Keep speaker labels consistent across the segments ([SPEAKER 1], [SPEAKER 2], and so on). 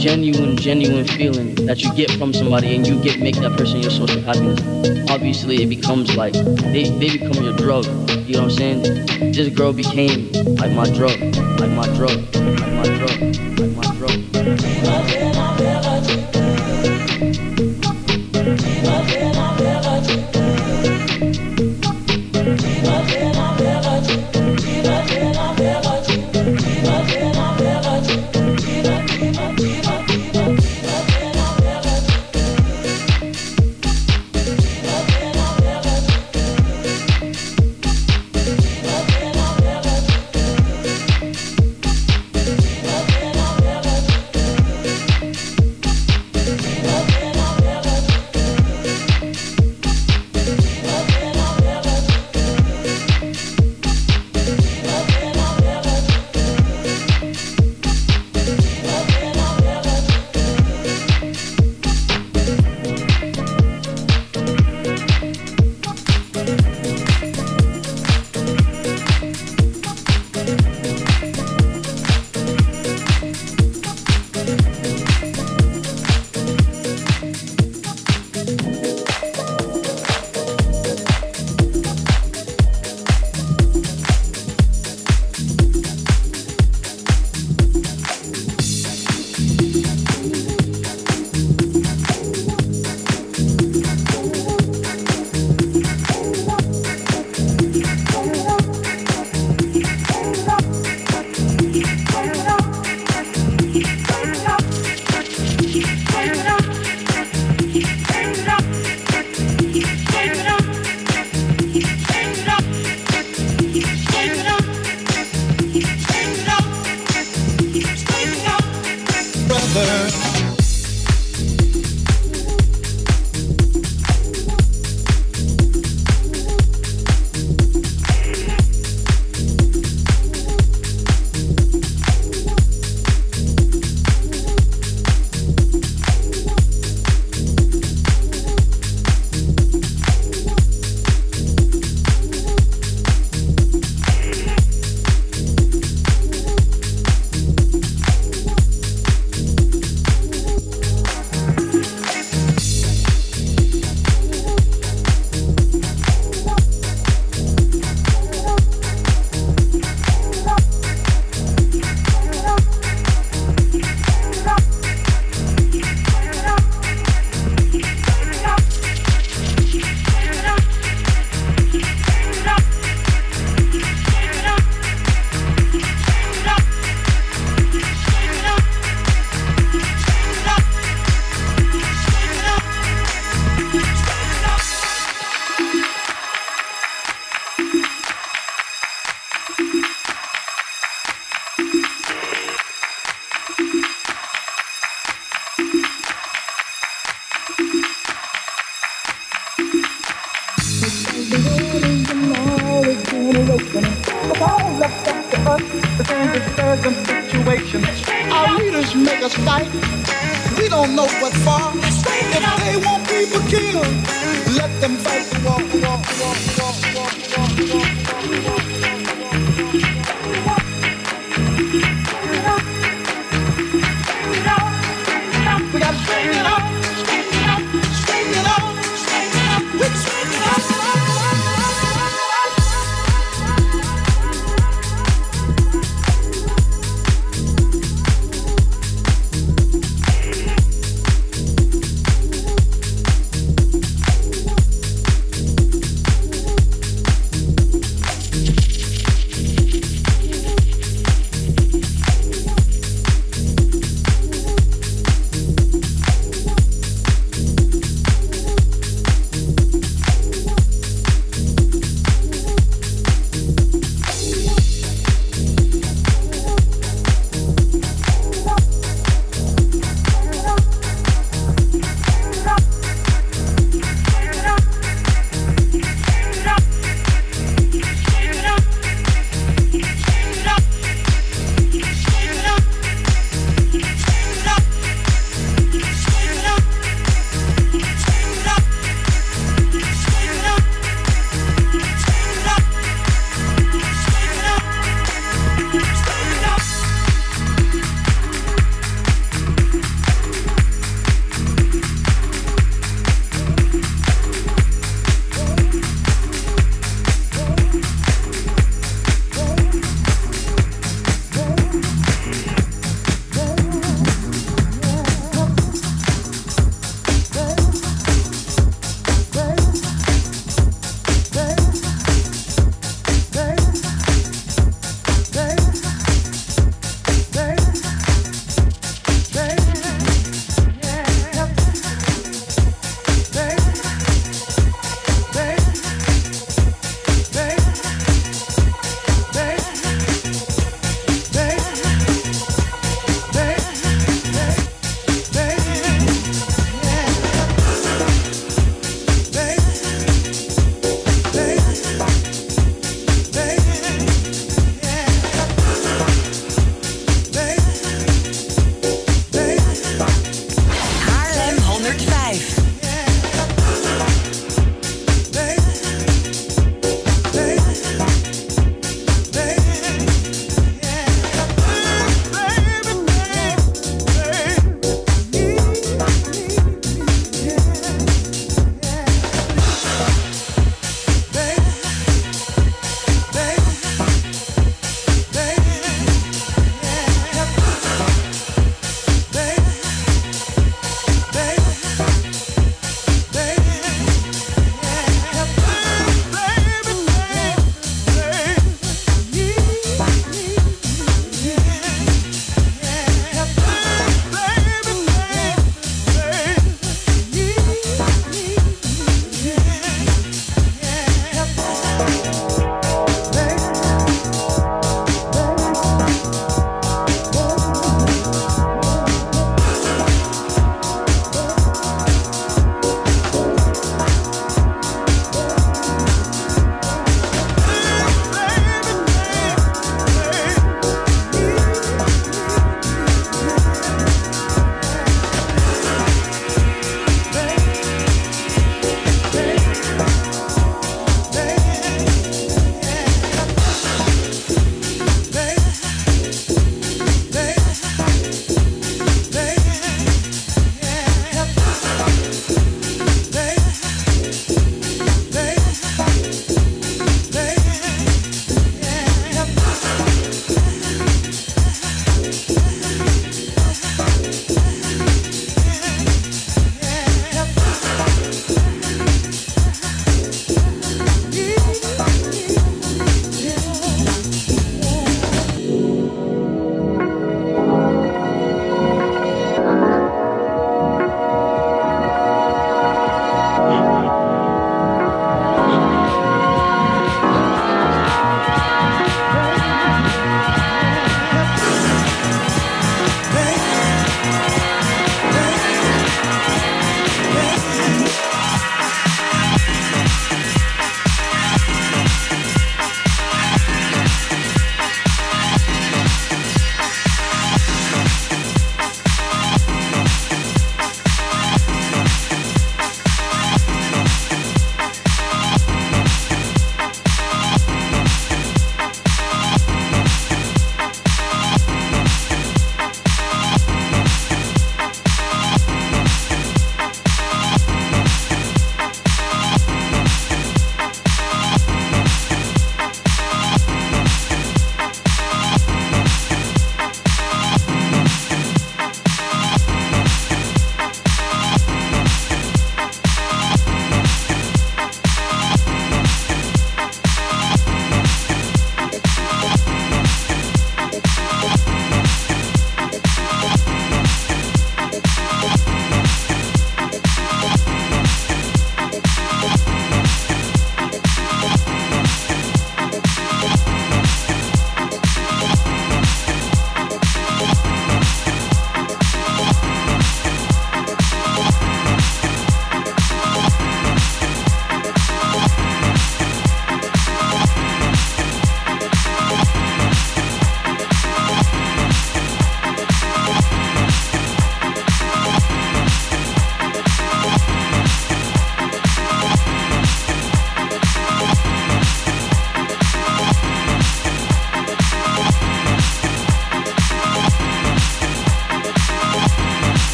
[SPEAKER 1] genuine genuine feeling that you get from somebody and you get make that person your source of happiness. Obviously, it becomes like they, they become your drug. You know what I'm saying? This girl became like my drug, like my drug, like my drug,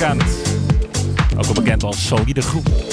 [SPEAKER 2] Ook al bekend als Solide Groep.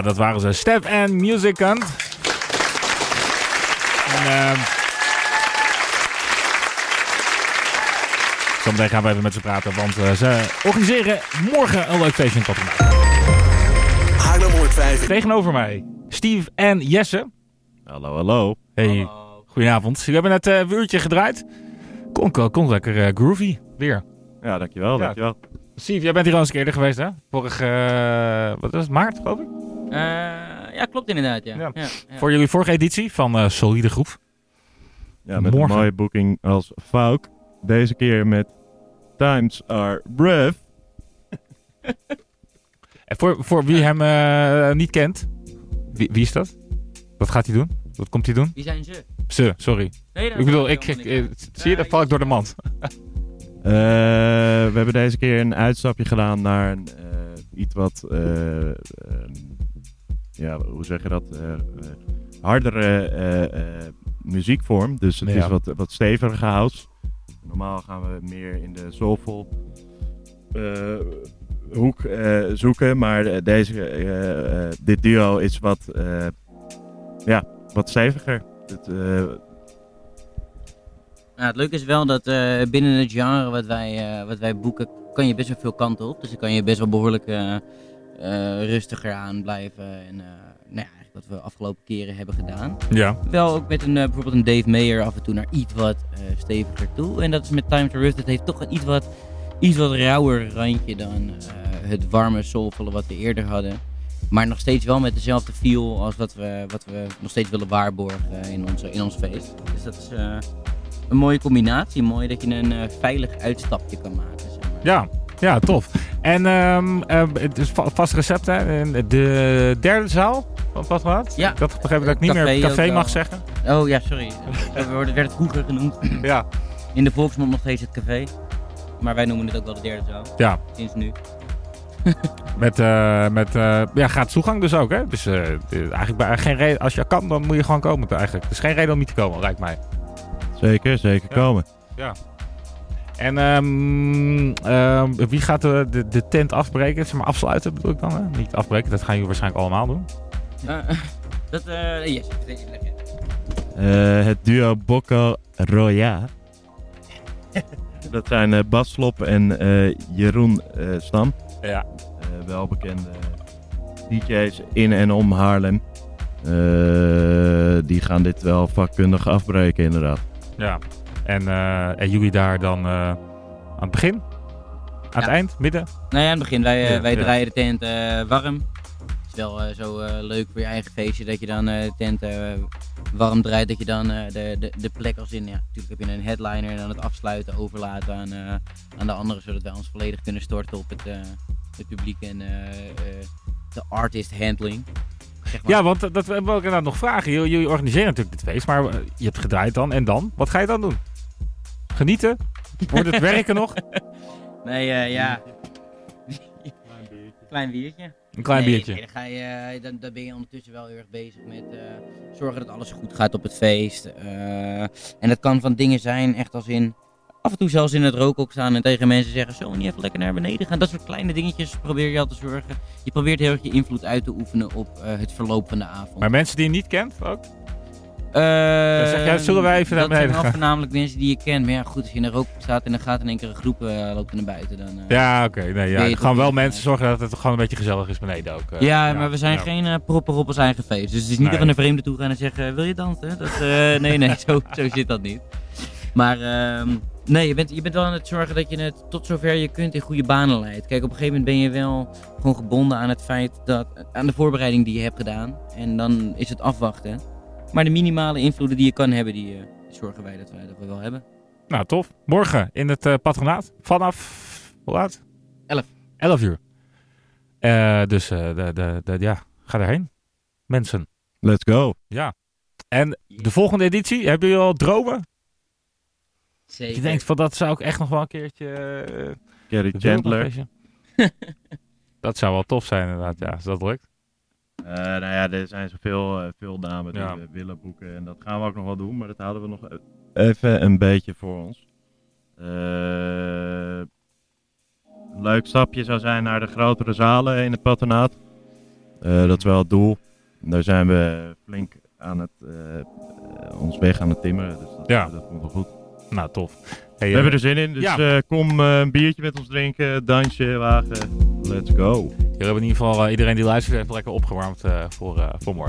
[SPEAKER 2] Ja, dat waren ze. Step en Musicant. En, ehm Zometeen gaan we even met ze praten, want eh, ze organiseren morgen een leuk feestje in.
[SPEAKER 3] Haarlem 105.
[SPEAKER 2] Tegenover mij, Steve en Jesse.
[SPEAKER 4] Hallo, hallo.
[SPEAKER 2] Hey, goedenavond. We hebben net eh, een uurtje gedraaid. Kon, kon, kon lekker eh, groovy, weer.
[SPEAKER 4] Ja, dankjewel,
[SPEAKER 2] Ja.
[SPEAKER 4] dankjewel.
[SPEAKER 2] Steve, jij bent hier al eens een keer eerder geweest, hè? Vorig, eh, wat was het, maart, geloof ik?
[SPEAKER 5] Eh, ja, klopt inderdaad, ja.
[SPEAKER 2] Ja.
[SPEAKER 5] ja. ja.
[SPEAKER 2] Voor jullie vorige editie van eh, Solide Groep.
[SPEAKER 4] Ja, met
[SPEAKER 2] Morgen.
[SPEAKER 4] een mooie boeking als Fauk. Deze keer met Times Are Breath.
[SPEAKER 2] En voor, voor wie hem eh, niet kent, wie, wie is dat? Wat gaat hij doen? Wat komt hij doen?
[SPEAKER 5] Wie zijn ze?
[SPEAKER 2] Ze, sorry.
[SPEAKER 5] Nee, dat
[SPEAKER 2] Ik bedoel, ik, zie je, dan
[SPEAKER 5] Ja,
[SPEAKER 2] val ik door de mand.
[SPEAKER 4] Eh, we hebben deze keer een uitstapje gedaan naar een, eh, iets wat, eh, ehm, ja, hoe zeg je dat? Eh, eh, hardere eh, eh, muziekvorm. Dus het
[SPEAKER 2] Ja.
[SPEAKER 4] is wat, wat steviger house. Normaal gaan we meer in de soulful eh, hoek eh, zoeken. Maar deze, eh, eh, dit duo is wat, eh, ja, wat steviger. Het, eh,
[SPEAKER 5] Nou, het leuke is wel dat eh, binnen het genre wat wij, eh, wat wij boeken, kan je best wel veel kanten op. Dus dan kan je best wel behoorlijk eh, eh, rustiger aan blijven. En eh, nou ja, we afgelopen keren hebben gedaan.
[SPEAKER 2] Ja.
[SPEAKER 5] Wel ook met een, eh, bijvoorbeeld een Dave Mayer af en toe naar iets wat eh, steviger toe. En dat is met Time to Rust. Het heeft toch een iets wat, iets wat rauwer randje dan eh, het warme soulvolle wat we eerder hadden. Maar nog steeds wel met dezelfde feel als wat we, wat we nog steeds willen waarborgen in, onze, in ons feest. Dus dat is eh, een mooie combinatie. Mooi dat je een eh, veilig uitstapje kan maken. Zeg maar.
[SPEAKER 2] Ja, ja, tof. En ehm, eh, het is va- vast recept, hè? En De derde zaal van Patronaat?
[SPEAKER 5] Ja.
[SPEAKER 2] Ik had begrepen dat ik niet
[SPEAKER 5] Café
[SPEAKER 2] meer café mag
[SPEAKER 5] wel.
[SPEAKER 2] zeggen.
[SPEAKER 5] Oh ja, sorry. We worden- werd het vroeger genoemd.
[SPEAKER 2] Ja.
[SPEAKER 5] In de volksmond nog steeds het café. Maar wij noemen het ook wel de derde zaal.
[SPEAKER 2] Ja,
[SPEAKER 5] Sinds nu.
[SPEAKER 2] met, eh met eh, ja, gaat toegang dus ook, hè? Dus eh, eigenlijk bij, geen reden, als je kan, dan moet je gewoon komen eigenlijk. Er is geen reden om niet te komen, lijkt mij.
[SPEAKER 4] zeker, zeker
[SPEAKER 2] Ja.
[SPEAKER 4] komen.
[SPEAKER 2] En ehm, ehm, wie gaat de, de, de tent afbreken? Zeg maar afsluiten bedoel ik dan, hè? Niet afbreken, dat gaan jullie waarschijnlijk allemaal doen.
[SPEAKER 5] Eh, dat, eh yes.
[SPEAKER 4] Eh, het duo Bocco Roya. Dat zijn eh Bas Slop en eh, Jeroen eh, Stam.
[SPEAKER 2] Ja.
[SPEAKER 4] Eh, welbekende DJ's in en om Haarlem. Eh, die gaan dit wel vakkundig afbreken, inderdaad.
[SPEAKER 2] Ja. En, eh, en jullie daar dan eh, aan het begin? Aan het eind? Midden?
[SPEAKER 5] Nou ja, in het begin, wij, eh,
[SPEAKER 2] Ja,
[SPEAKER 5] wij
[SPEAKER 2] ja.
[SPEAKER 5] draaien de tent warm. Het is wel zo leuk voor je eigen feestje dat je dan de tent warm draait. Dat je dan de, de, de plek als in, ja, natuurlijk heb je een headliner en dan het afsluiten overlaten aan, aan de anderen. Zodat wij ons volledig kunnen storten op het, het publiek en de artist handling. Zeg maar.
[SPEAKER 2] Ja, want dat wil ik inderdaad nog vragen. Jullie, organiseren natuurlijk dit feest, maar je hebt gedraaid dan. En dan? Wat ga je dan doen? Genieten? Wordt het werken nog?
[SPEAKER 5] Nee, eh, ja. Klein biertje.
[SPEAKER 2] Een klein
[SPEAKER 5] Nee,
[SPEAKER 2] biertje.
[SPEAKER 5] Nee, dan, ga je, eh, dan, dan ben je ondertussen wel heel erg bezig met eh, zorgen dat alles goed gaat op het feest. Eh, en dat kan van dingen zijn, echt als in. Af en toe zelfs in het rookhok staan en tegen mensen zeggen: Zo, niet even lekker naar beneden gaan. Dat soort kleine dingetjes probeer je al te zorgen. Je probeert heel erg je invloed uit te oefenen op eh, het verloop van de avond.
[SPEAKER 2] Maar mensen die je niet kent ook?
[SPEAKER 5] Eh,
[SPEAKER 2] zeg jij, zullen wij even naar
[SPEAKER 5] Dat zijn
[SPEAKER 2] beneden
[SPEAKER 5] wel
[SPEAKER 2] gaan?
[SPEAKER 5] voornamelijk mensen die je kent. Maar ja, goed, als je in een rookhok staat en dan gaat in één keer een groep eh, loopt naar buiten. Dan, eh,
[SPEAKER 2] Ja, oké. nee,
[SPEAKER 5] Weet
[SPEAKER 2] ja.
[SPEAKER 5] toch
[SPEAKER 2] wel mensen
[SPEAKER 5] eh.
[SPEAKER 2] zorgen dat het gewoon een beetje gezellig is beneden ook.
[SPEAKER 5] Ja, maar we zijn
[SPEAKER 2] ja.
[SPEAKER 5] geen propper op ons eigen feest. Dus het is niet
[SPEAKER 2] Nee.
[SPEAKER 5] dat we naar vreemden toe gaan en zeggen, wil je dansen? Dat, nee, nee, zo, zo zit dat niet. Maar ehm, nee, je bent, je bent wel aan het zorgen dat je het tot zover je kunt in goede banen leidt. Kijk, op een gegeven moment ben je wel gewoon gebonden aan het feit dat, aan de voorbereiding die je hebt gedaan. En dan is het afwachten. Maar de minimale invloeden die je kan hebben, die eh, zorgen wij dat, wij dat we wel hebben.
[SPEAKER 2] Nou, tof. Morgen in het eh, patronaat. Vanaf, hoe laat?
[SPEAKER 5] Elf.
[SPEAKER 2] 11 uur. Eh, dus eh, de, de, de, ja, ga daarheen. Mensen.
[SPEAKER 4] Let's go.
[SPEAKER 2] Ja. En de volgende editie, hebben jullie al dromen?
[SPEAKER 5] Zeker.
[SPEAKER 2] Je denkt van dat zou ik echt nog wel een keertje... eh,
[SPEAKER 4] Gary Chandler.
[SPEAKER 2] dat zou wel tof zijn inderdaad, ja, als dat lukt.
[SPEAKER 4] Eh, nou ja, er zijn zoveel uh, veel namen die we willen boeken. En dat gaan we ook nog wel doen, maar dat houden we nog e- even een beetje voor ons. Eh, een leuk stapje zou zijn naar de grotere zalen in het patronaat. dat is wel het doel. Daar zijn we flink aan het, ons weg aan het timmeren. Dus dat,
[SPEAKER 2] ja.
[SPEAKER 4] dat goed.
[SPEAKER 2] Nou, tof.
[SPEAKER 4] We hebben er zin in, dus kom een biertje met ons drinken, dansje, wagen. Let's go.
[SPEAKER 2] We hebben in ieder geval eh, iedereen die luistert heeft lekker opgewarmd eh, voor, eh, voor morgen.